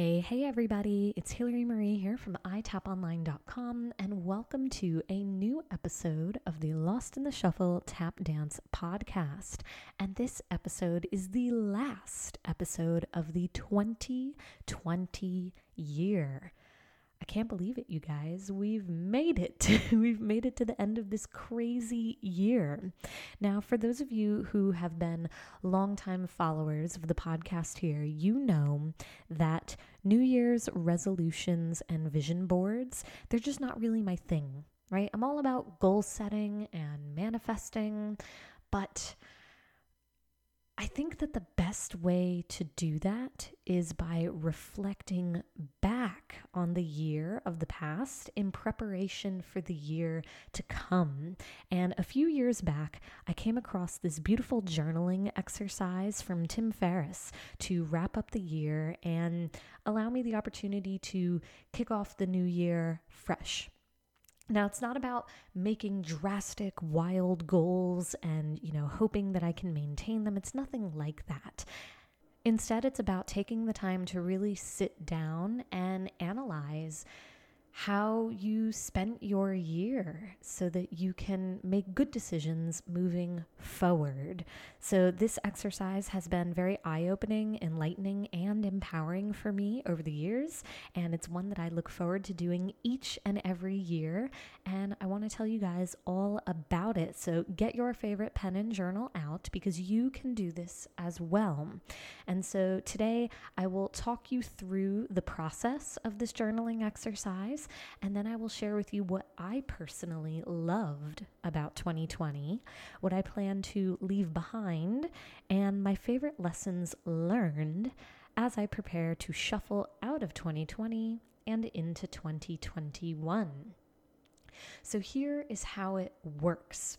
Hey, hey, everybody. It's Hillary Marie here from itaponline.com, and welcome to a new episode of the Lost in the Shuffle Tap Dance podcast. And this episode is the last episode of the 2020 year. I can't believe it, you guys. We've made it. We've made it to the end of this crazy year. Now, for those of you who have been longtime followers of the podcast here, you know that New Year's resolutions and vision boards, they're just not really my thing, right? I'm all about goal setting and manifesting, but I think that the best way to do that is by reflecting back on the year of the past in preparation for the year to come. And a few years back, I came across this beautiful journaling exercise from Tim Ferriss to wrap up the year and allow me the opportunity to kick off the new year fresh. Now, it's not about making drastic, wild goals and, you know, hoping that I can maintain them. It's nothing like that. Instead, it's about taking the time to really sit down and analyze how you spent your year so that you can make good decisions moving forward. So, this exercise has been very eye opening, enlightening, and empowering for me over the years. And it's one that I look forward to doing each and every year. And I want to tell you guys all about it. So, get your favorite pen and journal out because you can do this as well. And so, today I will talk you through the process of this journaling exercise and then I will share with you what I personally loved about 2020, what I plan to leave behind, and my favorite lessons learned as I prepare to shuffle out of 2020 and into 2021. So, here is how it works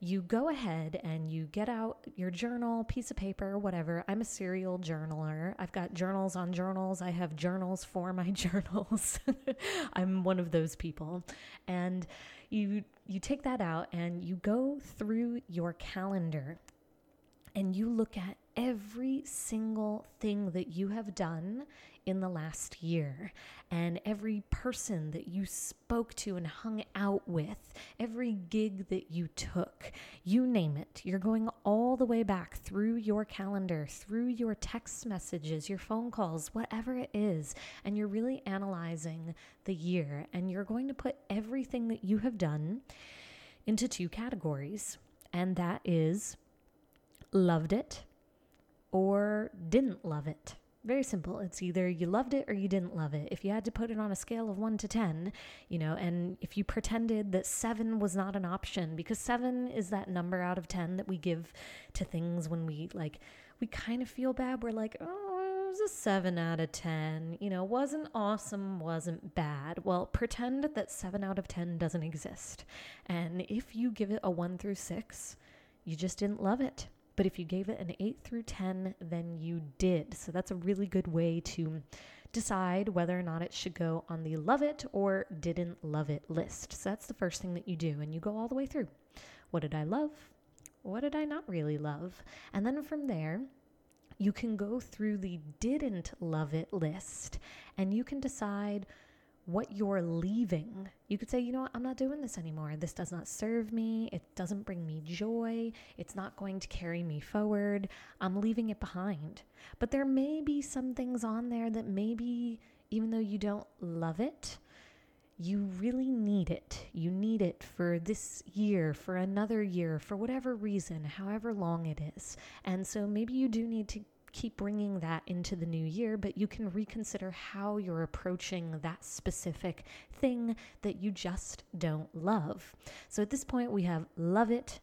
you go ahead and you get out your journal, piece of paper, whatever. I'm a serial journaler. I've got journals on journals. I have journals for my journals. I'm one of those people. And you you take that out and you go through your calendar and you look at every single thing that you have done in the last year and every person that you spoke to and hung out with, every gig that you took, you name it. You're going all the way back through your calendar, through your text messages, your phone calls, whatever it is, and you're really analyzing the year and you're going to put everything that you have done into two categories, and that is loved it or didn't love it. Very simple. It's either you loved it or you didn't love it. If you had to put it on a scale of one to 10, you know, and if you pretended that seven was not an option, because seven is that number out of 10 that we give to things when we like, we kind of feel bad. We're like, oh, it was a seven out of 10. You know, wasn't awesome, wasn't bad. Well, pretend that seven out of 10 doesn't exist. And if you give it a one through six, you just didn't love it. But if you gave it an 8 through 10, then you did. So that's a really good way to decide whether or not it should go on the love it or didn't love it list. So that's the first thing that you do. And you go all the way through. What did I love? What did I not really love? And then from there, you can go through the didn't love it list and you can decide what you're leaving. You could say, you know what, I'm not doing this anymore. This does not serve me. It doesn't bring me joy. It's not going to carry me forward. I'm leaving it behind. But there may be some things on there that maybe, even though you don't love it, you really need it. You need it for this year, for another year, for whatever reason, however long it is. And so maybe you do need to keep bringing that into the new year, but you can reconsider how you're approaching that specific thing that you just don't love. So at this point, we have love it,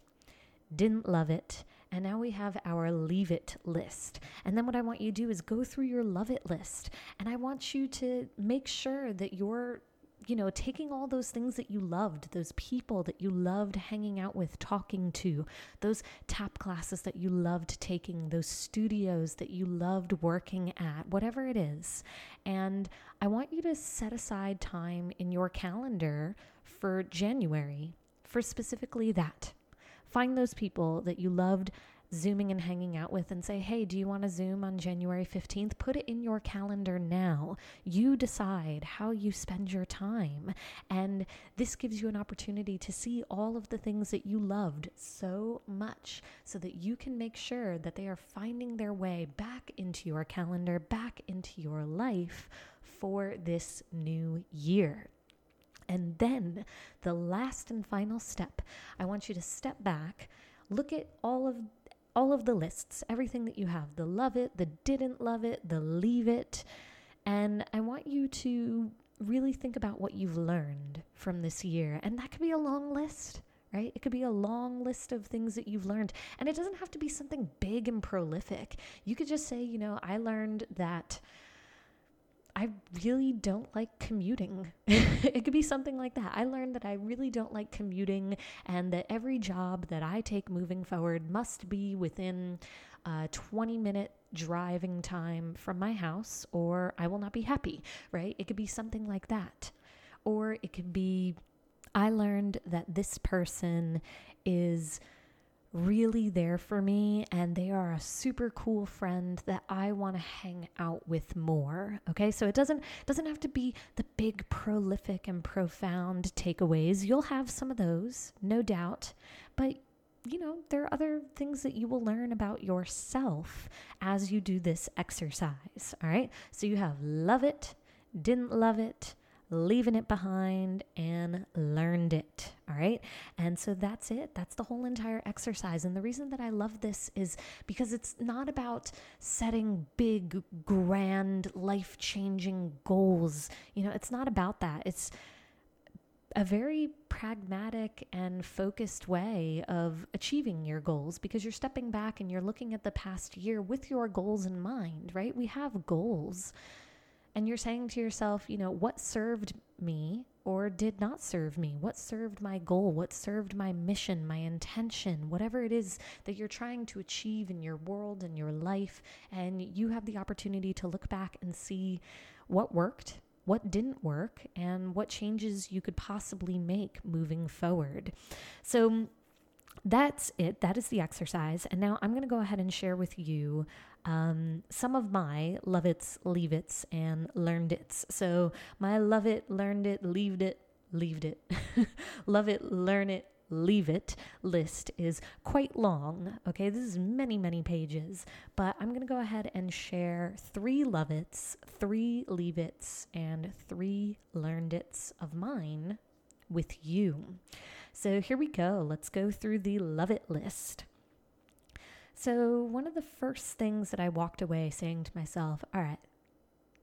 didn't love it, and now we have our leave it list. And then what I want you to do is go through your love it list. And I want you to make sure that you're you know, taking all those things that you loved, those people that you loved hanging out with, talking to, those tap classes that you loved taking, those studios that you loved working at, whatever it is. And I want you to set aside time in your calendar for January for specifically that. Find those people that you loved zooming and hanging out with and say, hey, do you want to zoom on January 15th? Put it in your calendar now. You decide how you spend your time. And this gives you an opportunity to see all of the things that you loved so much so that you can make sure that they are finding their way back into your calendar, back into your life for this new year. And then the last and final step, I want you to step back, look at all of all of the lists, everything that you have, the love it, the didn't love it, the leave it, and I want you to really think about what you've learned from this year. And that could be a long list right? It could be a long list of things that you've learned. And it doesn't have to be something big and prolific. You could just say, you know, I learned that I really don't like commuting. it could be something like that. I learned that I really don't like commuting and that every job that I take moving forward must be within a 20 minute driving time from my house or I will not be happy, right? It could be something like that. Or it could be I learned that this person is really there for me and they are a super cool friend that I want to hang out with more. Okay? So it doesn't doesn't have to be the big prolific and profound takeaways. You'll have some of those, no doubt, but you know, there are other things that you will learn about yourself as you do this exercise. All right? So you have love it, didn't love it, leaving it behind, and learned it. All right. And so that's it. That's the whole entire exercise. And the reason that I love this is because it's not about setting big, grand, life changing goals. You know, it's not about that. It's, a very pragmatic and focused way of achieving your goals because you're stepping back and you're looking at the past year with your goals in mind, right? We have goals and you're saying to yourself, you know, what served me or did not serve me? What served my goal? What served my mission, my intention, whatever it is that you're trying to achieve in your world and your life. And you have the opportunity to look back and see what worked, what didn't work, and what changes you could possibly make moving forward. So, that's it. That is the exercise. And now I'm going to go ahead and share with you um, some of my love it's, leave it's, and learned it's. So my love it, learned it, leaved it, leaved it, love it, learn it, leave it list is quite long. Okay, this is many, many pages, but I'm going to go ahead and share three love it's, three leave it's, and three learned it's of mine with you. So here we go. Let's go through the love it list. So, one of the first things that I walked away saying to myself, all right,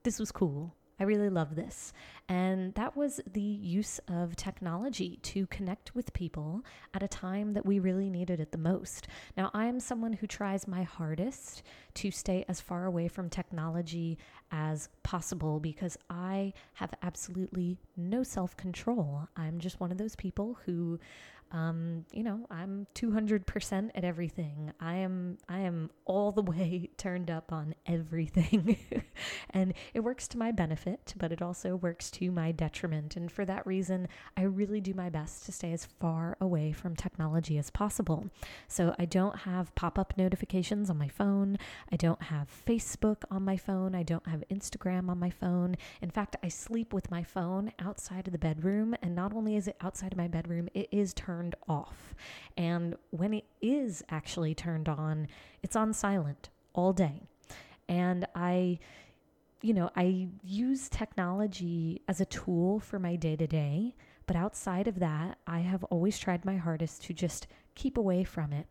this was cool. I really love this. And that was the use of technology to connect with people at a time that we really needed it the most. Now, I am someone who tries my hardest to stay as far away from technology as possible because I have absolutely no self control. I'm just one of those people who um, you know, I'm 200% at everything. I am I am all the way turned up on everything. and it works to my benefit, but it also works to my detriment. And for that reason, I really do my best to stay as far away from technology as possible. So I don't have pop-up notifications on my phone. I don't have Facebook on my phone. I don't have Instagram on my phone. In fact, I sleep with my phone outside of the bedroom, and not only is it outside of my bedroom, it is turned turned off. And when it is actually turned on, it's on silent all day. And I, you know, I use technology as a tool for my day to day. But outside of that, I have always tried my hardest to just keep away from it.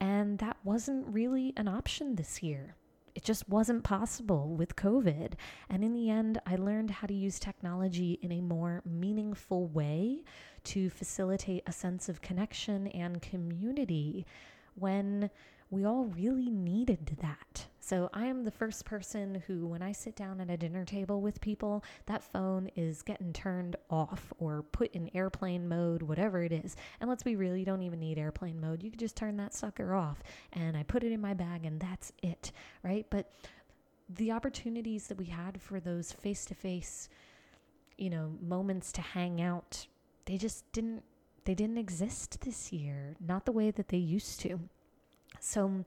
And that wasn't really an option this year it just wasn't possible with COVID. And in the end, I learned how to use technology in a more meaningful way to facilitate a sense of connection and community when we all really needed that. So I am the first person who, when I sit down at a dinner table with people, that phone is getting turned off or put in airplane mode, whatever it is. And let's be real, you don't even need airplane mode. You could just turn that sucker off. And I put it in my bag and that's it, right? But the opportunities that we had for those face to face, you know, moments to hang out, they just didn't they didn't exist this year, not the way that they used to. So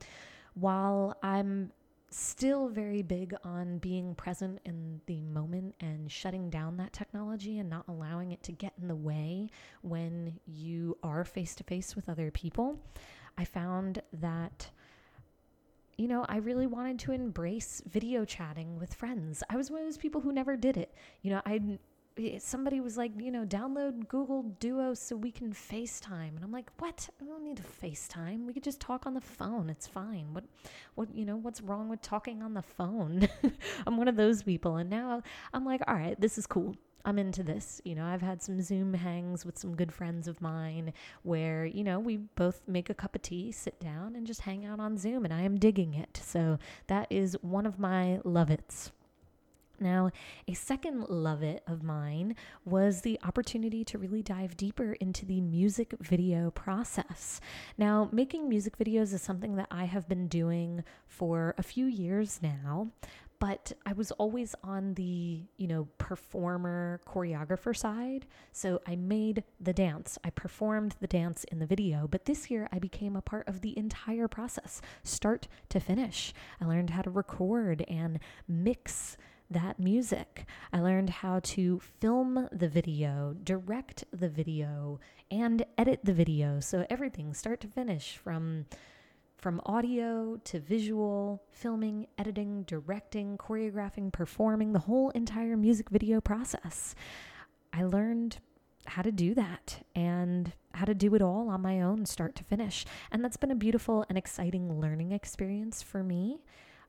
while I'm still very big on being present in the moment and shutting down that technology and not allowing it to get in the way when you are face to face with other people, I found that you know, I really wanted to embrace video chatting with friends. I was one of those people who never did it. You know, I Eh, somebody was like, you know, download Google Duo so we can FaceTime. And I'm like, what? I don't need to FaceTime. We could just talk on the phone. It's fine. What, what, you know, what's wrong with talking on the phone? I'm one of those people. And now I'm like, all right, this is cool. I'm into this. You know, I've had some Zoom hangs with some good friends of mine where, you know, we both make a cup of tea, sit down, and just hang out on Zoom, and I am digging it. So that is one of my love it's. Now, a second love it of mine was the opportunity to really dive deeper into the music video process. Now, making music videos is something that I have been doing for a few years now, but I was always on the, you know, performer choreographer side. So I made the dance, I performed the dance in the video, but this year I became a part of the entire process, start to finish. I learned how to record and mix that music. I learned how to film the video, direct the video, and edit the video. So everything start to finish from from audio to visual, filming, editing, directing, choreographing, performing, the whole entire music video process. I learned how to do that and how to do it all on my own, start to finish. And that's been a beautiful and exciting learning experience for me.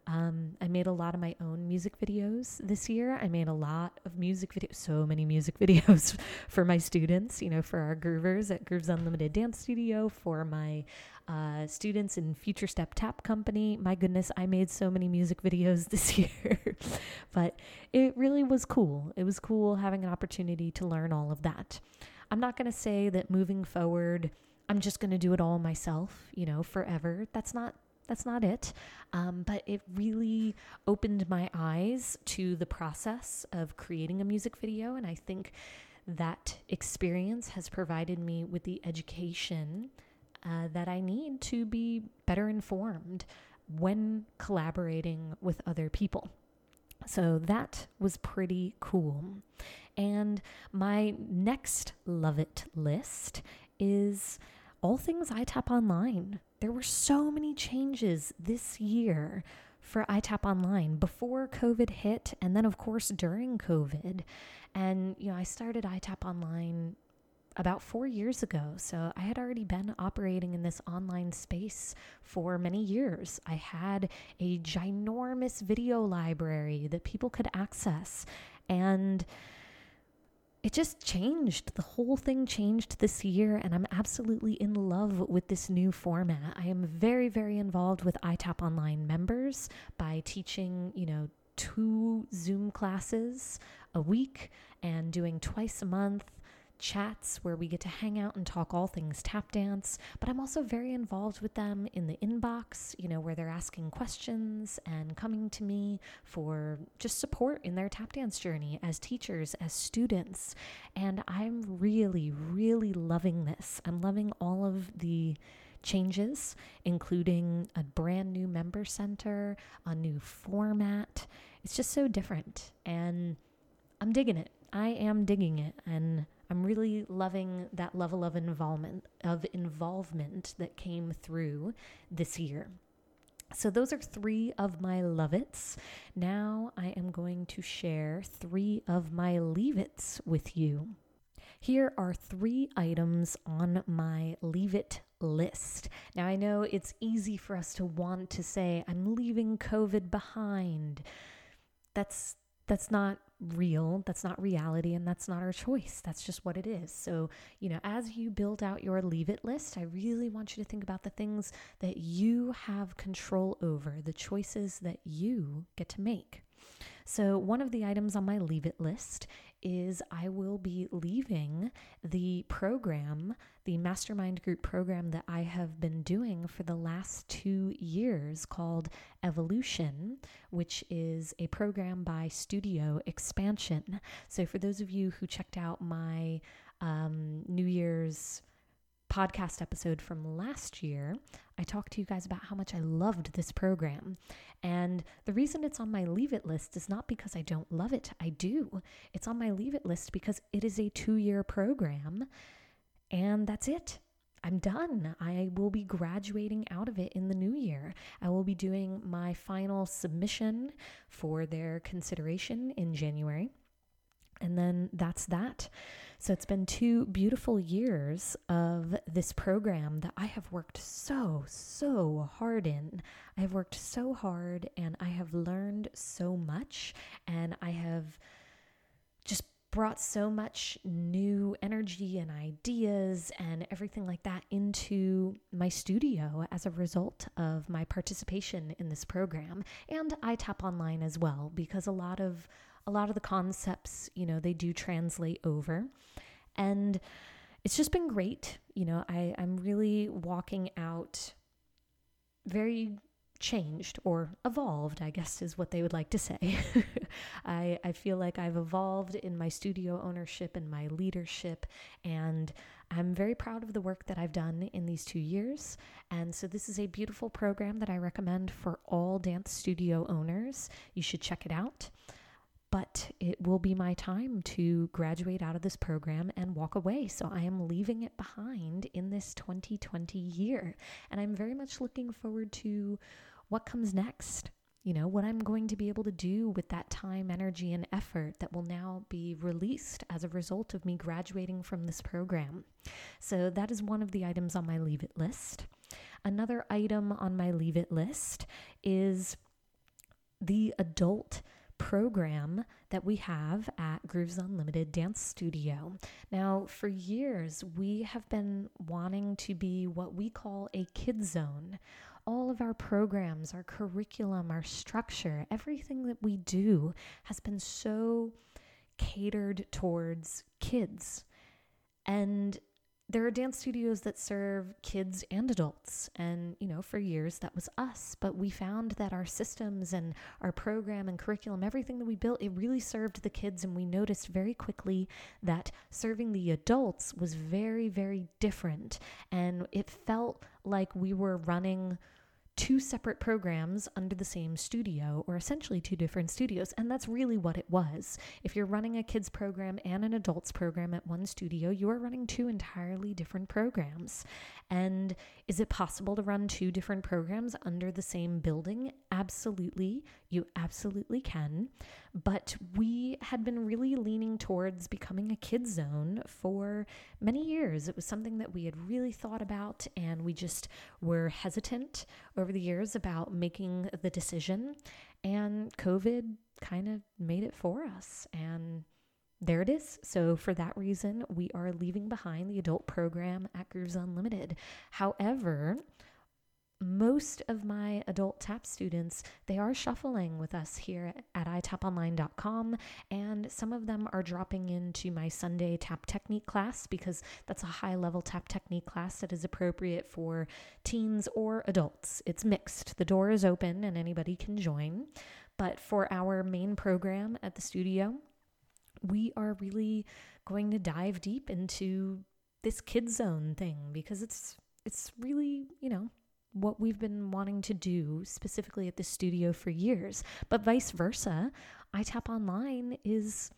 Um, I made a lot of my own music videos this year. I made a lot of music videos, so many music videos for my students, you know, for our groovers at Grooves Unlimited Dance Studio, for my uh, students in Future Step Tap Company. My goodness, I made so many music videos this year. but it really was cool. It was cool having an opportunity to learn all of that. I'm not going to say that moving forward, I'm just going to do it all myself, you know, forever. That's not that's not it. Um, but it really opened my eyes to the process of creating a music video. And I think that experience has provided me with the education uh, that I need to be better informed when collaborating with other people. So that was pretty cool. And my next love it list is all things iTap Online. There were so many changes this year for iTap Online before COVID hit, and then, of course, during COVID. And, you know, I started iTap Online about four years ago. So I had already been operating in this online space for many years. I had a ginormous video library that people could access. And it just changed. The whole thing changed this year, and I'm absolutely in love with this new format. I am very, very involved with iTap Online members by teaching, you know, two Zoom classes a week and doing twice a month chats where we get to hang out and talk all things tap dance, but I'm also very involved with them in the inbox, you know, where they're asking questions and coming to me for just support in their tap dance journey as teachers, as students. And I'm really, really loving this. I'm loving all of the changes, including a brand new member center, a new format. It's just so different. And I'm digging it. I am digging it. And I'm really loving that level of involvement of involvement that came through this year. So those are three of my love it's. Now I am going to share three of my leave it's with you. Here are three items on my leave it list. Now, I know it's easy for us to want to say, I'm leaving COVID behind. That's that's not real, that's not reality, and that's not our choice. That's just what it is. So, you know, as you build out your leave it list, I really want you to think about the things that you have control over, the choices that you get to make. So, one of the items on my leave it list is I will be leaving the program, the mastermind group program that I have been doing for the last two years called Evolution, which is a program by Studio Expansion. So, for those of you who checked out my um, New Year's podcast episode from last year, I talked to you guys about how much I loved this program. And the reason it's on my leave it list is not because I don't love it, I do. It's on my leave it list because it is a two year program, and that's it. I'm done. I will be graduating out of it in the new year. I will be doing my final submission for their consideration in January. And then that's that. So it's been two beautiful years of this program that I have worked so, so hard in. I have worked so hard and I have learned so much and I have just brought so much new energy and ideas and everything like that into my studio as a result of my participation in this program and iTap online as well because a lot of a lot of the concepts, you know, they do translate over. And it's just been great. You know, I, I'm really walking out very changed or evolved, I guess is what they would like to say. I, I feel like I've evolved in my studio ownership and my leadership, and I'm very proud of the work that I've done in these two years. And so, this is a beautiful program that I recommend for all dance studio owners. You should check it out but it will be my time to graduate out of this program and walk away. So I am leaving it behind in this 2020 year. And I'm very much looking forward to what comes next. You know, what I'm going to be able to do with that time, energy, and effort that will now be released as a result of me graduating from this program. So, that is one of the items on my leave it list. Another item on my leave it list is the adult program that we have at Grooves Unlimited Dance Studio. Now, for years, we have been wanting to be what we call a kid zone. All of our programs, our curriculum, our structure, everything that we do has been so catered towards kids. And there are dance studios that serve kids and adults. And, you know, for years that was us. But we found that our systems and our program and curriculum, everything that we built, it really served the kids. And we noticed very quickly that serving the adults was very, very different. And it felt like we were running two separate programs under the same studio, or essentially two different studios. And that's really what it was. If you're running a kids program and an adults program at one studio, you are running two entirely different programs. And is it possible to run two different programs under the same building? Absolutely. You absolutely can. But we had been really leaning towards becoming a kids zone for many years. It was something that we had really thought about, and we just were hesitant over the years about making the decision. And COVID kind of made it for us. And there it is. So, for that reason, we are leaving behind the adult program at Grooves Unlimited. However, most of my adult tap students they are shuffling with us here at itaponline.com and some of them are dropping into my sunday tap technique class because that's a high level tap technique class that is appropriate for teens or adults. It's mixed. The door is open and anybody can join. But for our main program at the studio we are really going to dive deep into this kid zone thing because it's it's really, you know, what we've been wanting to do specifically at the studio for years. But vice versa, iTap Online is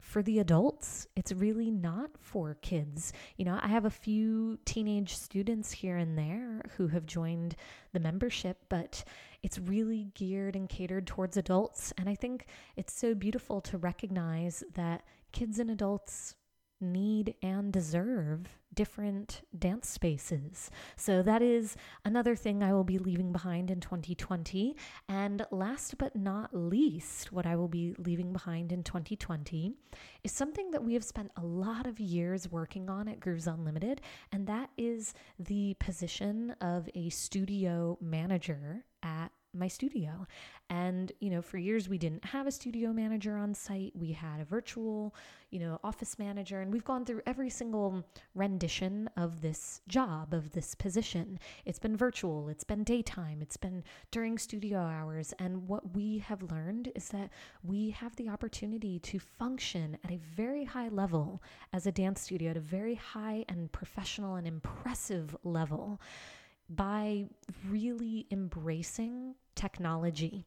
for the adults. It's really not for kids. You know, I have a few teenage students here and there who have joined the membership, but it's really geared and catered towards adults. And I think it's so beautiful to recognize that kids and adults need and deserve different dance spaces. So that is another thing I will be leaving behind in 2020. And last but not least, what I will be leaving behind in 2020 is something that we have spent a lot of years working on at Grooves Unlimited, and that is the position of a studio manager at my studio. And, you know, for years we didn't have a studio manager on site. We had a virtual, you know, office manager, and we've gone through every single rendition of this job, of this position. It's been virtual, it's been daytime, it's been during studio hours. And what we have learned is that we have the opportunity to function at a very high level as a dance studio, at a very high and professional and impressive level by really embracing technology.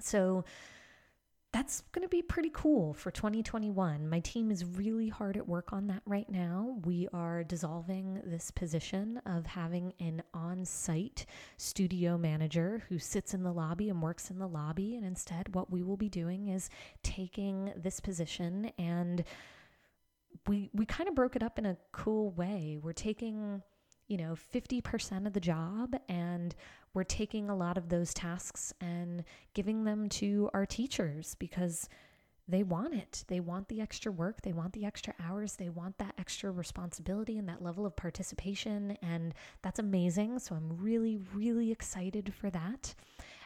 So, that's going to be pretty cool for 2021. My team is really hard at work on that right now. We are dissolving this position of having an on site studio manager who sits in the lobby and works in the lobby. And instead, what we will be doing is taking this position and we, we kind of broke it up in a cool way. We're taking you know 50% of the job and we're taking a lot of those tasks and giving them to our teachers because they want it. They want the extra work. They want the extra hours. They want that extra responsibility and that level of participation. And that's amazing. So I'm really, really excited for that.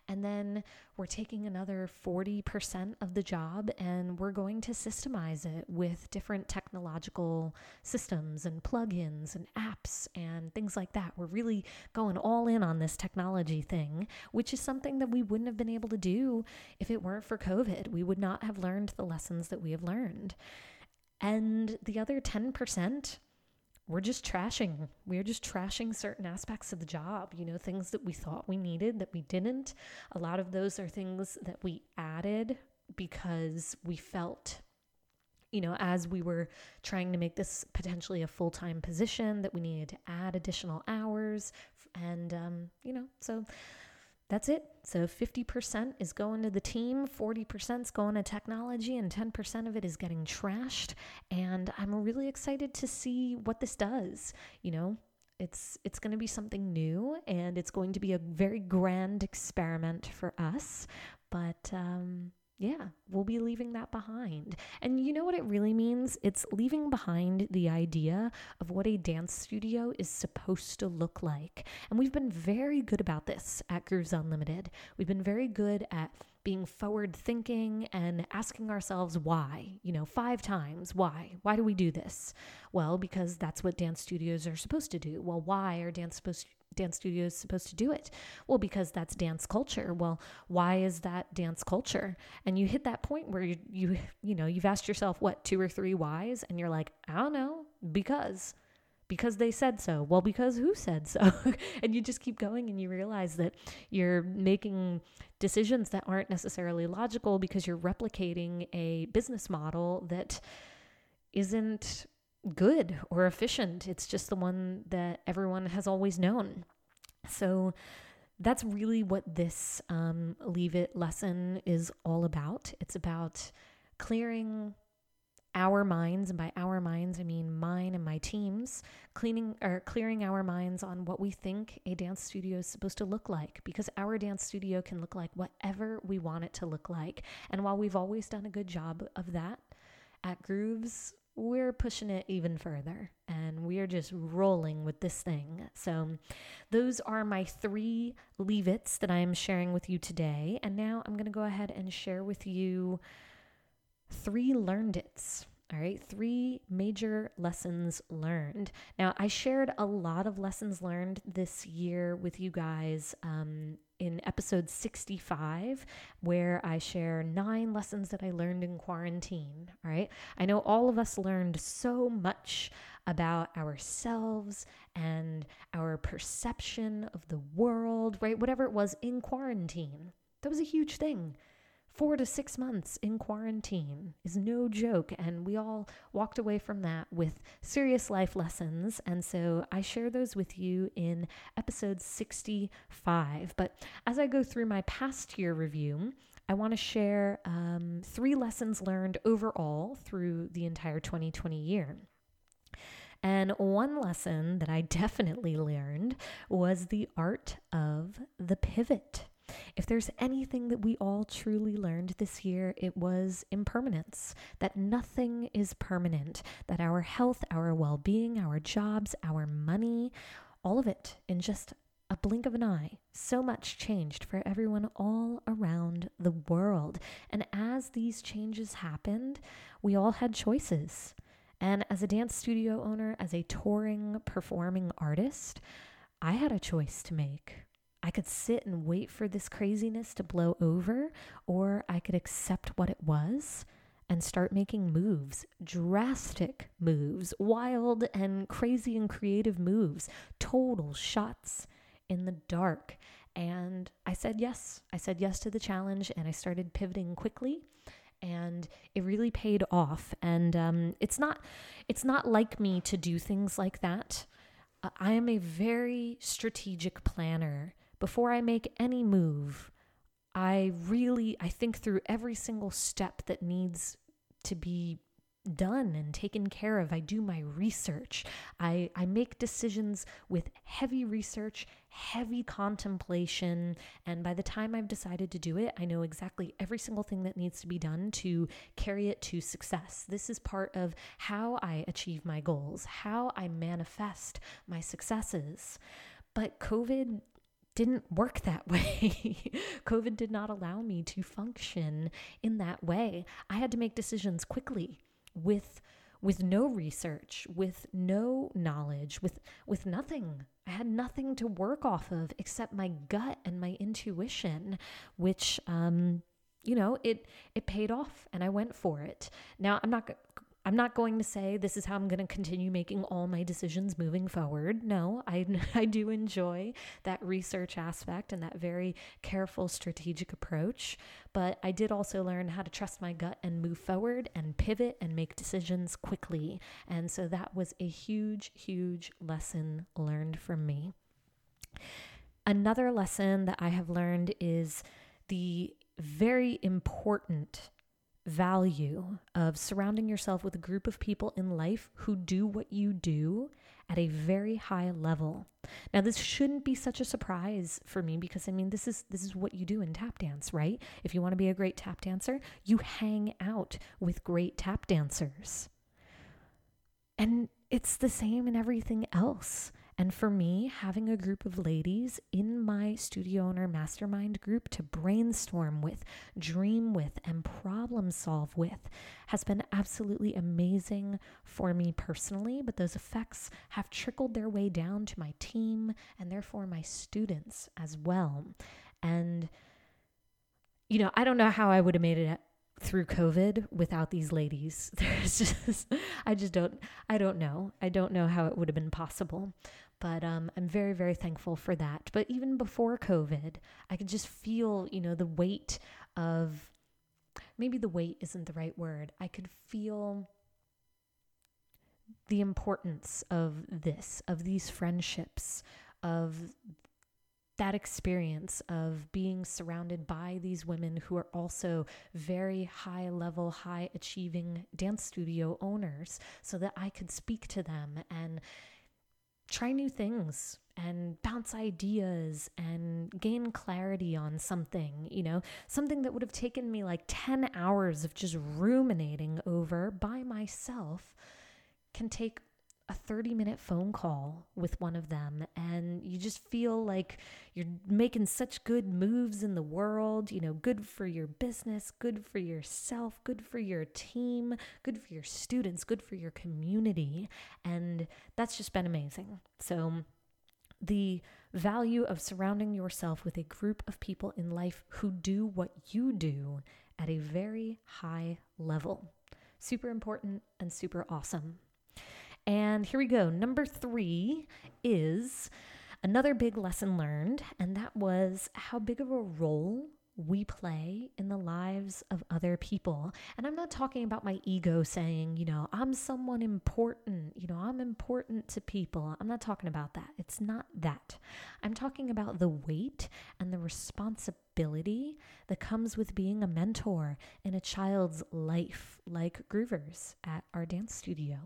And then we're taking another 40% of the job and we're going to systemize it with different technological systems and plugins and apps and things like that. We're really going all in on this technology thing, which is something that we wouldn't have been able to do if it weren't for COVID. We would not have learned the lessons that we have learned. And the other 10%, we're just trashing. We're just trashing certain aspects of the job, you know, things that we thought we needed that we didn't. A lot of those are things that we added because we felt, you know, as we were trying to make this potentially a full time position, that we needed to add additional hours. And, um, you know, so that's it. So 50% is going to the team, 40% is going to technology, and 10% of it is getting trashed. And I'm really excited to see what this does. You know, it's it's going to be something new and it's going to be a very grand experiment for us. But um, yeah, we'll be leaving that behind. And you know what it really means? It's leaving behind the idea of what a dance studio is supposed to look like. And we've been very good about this at Grooves Unlimited. We've been very good at being forward thinking and asking ourselves why, you know, five times why. Why do we do this? Well, because that's what dance studios are supposed to do. Well, why are dance supposed dance studios supposed to do it? Well, because that's dance culture. Well, why is that dance culture? And you hit that point where you you you know, you've asked yourself what two or three whys and you're like, I don't know, because because they said so. Well, because who said so? and you just keep going and you realize that you're making decisions that aren't necessarily logical because you're replicating a business model that isn't good or efficient. It's just the one that everyone has always known. So that's really what this um, Leave It lesson is all about. It's about clearing our minds, and by our minds, I mean mine and my team's, cleaning or clearing our minds on what we think a dance studio is supposed to look like because our dance studio can look like whatever we want it to look like. And while we've always done a good job of that at Grooves, we're pushing it even further and we're just rolling with this thing. So, those are my three leave that I am sharing with you today. And now I'm going to go ahead and share with you three learned its. All right, three major lessons learned. Now, I shared a lot of lessons learned this year with you guys um, in episode 65, where I share nine lessons that I learned in quarantine. All right, I know all of us learned so much about ourselves and our perception of the world, right? Whatever it was in quarantine. That was a huge thing four to six months in quarantine is no joke. And we all walked away from that with serious life lessons. And so I share those with you in episode 65. But as I go through my past year review, I want to share um, three lessons learned overall through the entire 2020 year. And one lesson that I definitely learned was the art of the pivot. If there's anything that we all truly learned this year, it was impermanence, that nothing is permanent, that our health, our well being, our jobs, our money, all of it in just a blink of an eye. So much changed for everyone all around the world. And as these changes happened, we all had choices. And as a dance studio owner, as a touring performing artist, I had a choice to make. I could sit and wait for this craziness to blow over, or I could accept what it was and start making moves, drastic moves, wild and crazy and creative moves, total shots in the dark. And I said yes. I said yes to the challenge and I started pivoting quickly and it really paid off and um, it's not it's not like me to do things like that uh, i am a very strategic planner before i make any move i really i think through every single step that needs to be done and taken care of. I do my research. I, I make decisions with heavy research, heavy contemplation. And by the time I've decided to do it, I know exactly every single thing that needs to be done to carry it to success. This is part of how I achieve my goals, how I manifest my successes. But COVID didn't work that way. COVID did not allow me to function in that way. I had to make decisions quickly with with no research, with no knowledge, with with nothing. I had nothing to work off of except my gut and my intuition, which um you know, it it paid off and I went for it. Now, I'm not I'm not going to say this is how I'm going to continue making all my decisions moving forward. No, I, I do enjoy that research aspect and that very careful strategic approach. But I did also learn how to trust my gut and move forward and pivot and make decisions quickly. And so that was a huge, huge lesson learned from me. Another lesson that I have learned is the very important value of surrounding yourself with a group of people in life who do what you do at a very high level. Now this shouldn't be such a surprise for me because I mean this is this is what you do in tap dance, right? If you want to be a great tap dancer, you hang out with great tap dancers. And it's the same in everything else. And for me, having a group of ladies in my studio owner mastermind group to brainstorm with, dream with, and problem solve with has been absolutely amazing for me personally. But those effects have trickled their way down to my team and therefore my students as well. And, you know, I don't know how I would have made it through COVID without these ladies. There's just, I just don't, I don't know. I don't know how it would have been possible. But um, I'm very, very thankful for that. But even before COVID, I could just feel, you know, the weight of maybe the weight isn't the right word. I could feel the importance of this, of these friendships, of that experience of being surrounded by these women who are also very high level, high achieving dance studio owners so that I could speak to them and try new things and bounce ideas and gain clarity on something, you know, something that would have taken me like 10 hours of just ruminating over by myself can take a 30 minute phone call with one of them and you just feel like you're making such good moves in the world, you know, good for your business, good for yourself, good for your team, good for your students, good for your community. And that's just been amazing. So, the value of surrounding yourself with a group of people in life who do what you do at a very high level. Super important and super awesome. And here we go. Number three is another big lesson learned, and that was how big of a role we play in the lives of other people. And I'm not talking about my ego saying, you know, I'm someone important, you know, I'm important to people. I'm not talking about that. It's not that. I'm talking about the weight and the responsibility that comes with being a mentor in a child's life, like Groovers at our dance studio,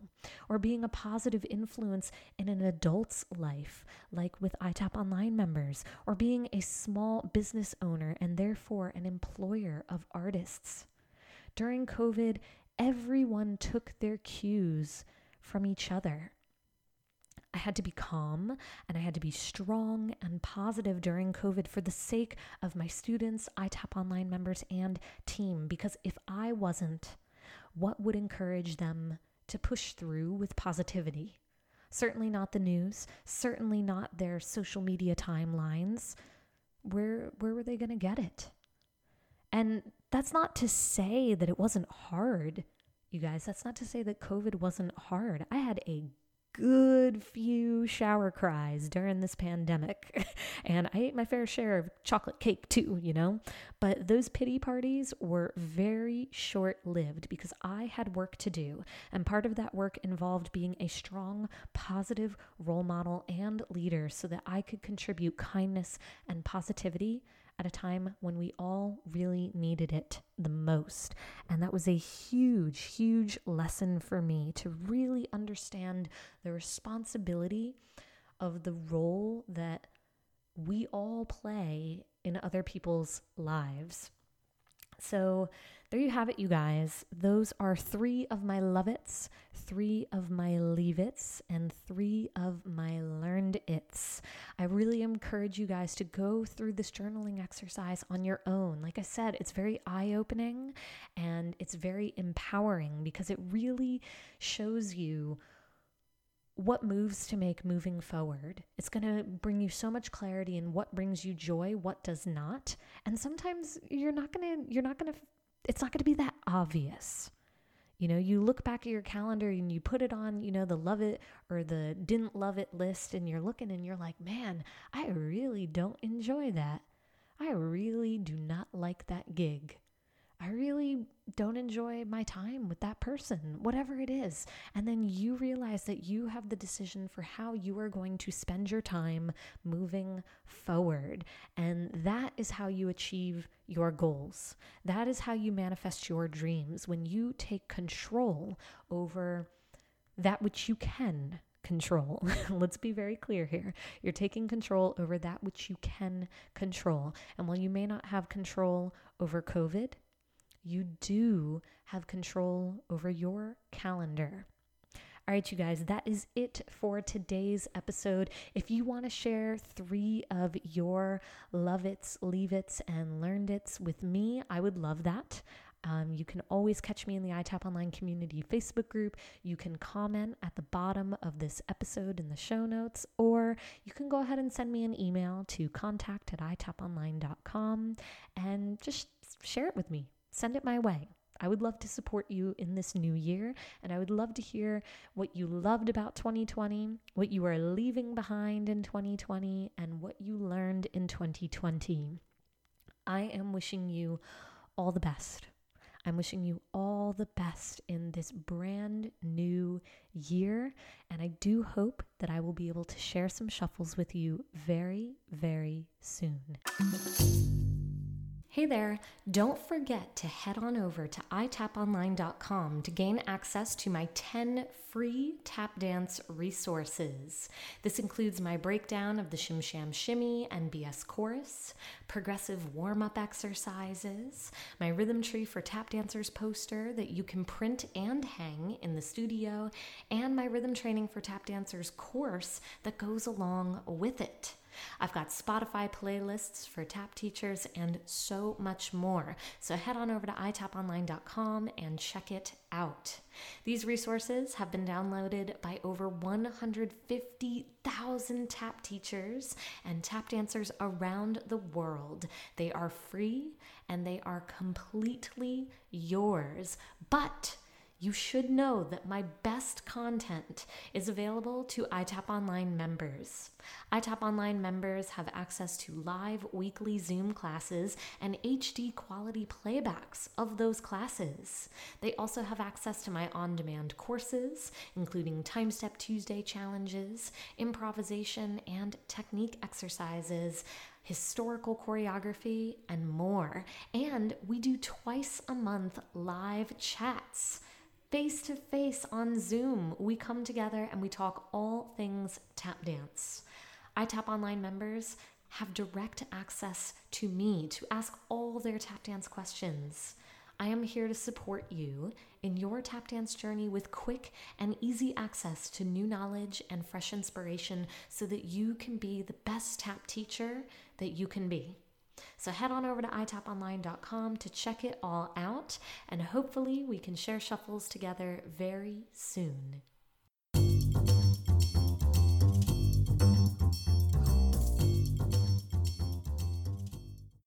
or being a positive influence in an adult's life, like with iTap Online members, or being a small business owner and therefore an employer of artists. During COVID, everyone took their cues from each other. I had to be calm and I had to be strong and positive during COVID for the sake of my students, iTap Online members, and team. Because if I wasn't, what would encourage them to push through with positivity? Certainly not the news, certainly not their social media timelines. Where, where were they going to get it? And that's not to say that it wasn't hard, you guys. That's not to say that COVID wasn't hard. I had a good few shower cries during this pandemic. and I ate my fair share of chocolate cake too, you know? But those pity parties were very short lived because I had work to do. And part of that work involved being a strong, positive role model and leader so that I could contribute kindness and positivity at a time when we all really needed it the most. And that was a huge, huge lesson for me to really understand the responsibility of the role that we all play in other people's lives. So, there you have it, you guys. Those are three of my love it's, three of my leave it's, and three of my learned it's. I really encourage you guys to go through this journaling exercise on your own. Like I said, it's very eye opening and it's very empowering because it really shows you what moves to make moving forward. It's going to bring you so much clarity in what brings you joy, what does not. And sometimes you're not going to you're not going to it's not going to be that obvious. You know, you look back at your calendar and you put it on, you know, the love it or the didn't love it list, and you're looking and you're like, man, I really don't enjoy that. I really do not like that gig. I really don't enjoy my time with that person, whatever it is. And then you realize that you have the decision for how you are going to spend your time moving forward. And that is how you achieve your goals. That is how you manifest your dreams when you take control over that which you can control. Let's be very clear here. You're taking control over that which you can control. And while you may not have control over COVID, you do have control over your calendar. All right, you guys, that is it for today's episode. If you want to share three of your love it's, leave it's, and learned it's with me, I would love that. Um, you can always catch me in the iTap Online Community Facebook group. You can comment at the bottom of this episode in the show notes, or you can go ahead and send me an email to contact at itaponline.com and just share it with me send it my way. I would love to support you in this new year, and I would love to hear what you loved about 2020, what you are leaving behind in 2020, and what you learned in 2020. I am wishing you all the best. I'm wishing you all the best in this brand new year, and I do hope that I will be able to share some shuffles with you very, very soon. Hey there, don't forget to head on over to itaponline.com to gain access to my 10 free tap dance resources. This includes my breakdown of the Shim Sham Shimmy and BS chorus, progressive warm up exercises, my rhythm tree for tap dancers poster that you can print and hang in the studio, and my rhythm training for tap dancers course that goes along with it. I've got Spotify playlists for tap teachers and so much more. So head on over to itaponline.com and check it out. These resources have been downloaded by over 150,000 tap teachers and tap dancers around the world. They are free and they are completely yours. But you should know that my best content is available to iTap Online members. iTap Online members have access to live weekly Zoom classes and HD quality playbacks of those classes. They also have access to my on demand courses, including Time Step Tuesday challenges, improvisation and technique exercises historical choreography, and more. And we do twice a month live chats face to face on Zoom. We come together and we talk all things tap dance. iTap Online members have direct access to me to ask all their tap dance questions. I am here to support you in your tap dance journey with quick and easy access to new knowledge and fresh inspiration so that you can be the best tap teacher that you can be. So head on over to itaponline.com to check it all out, and hopefully we can share shuffles together very soon.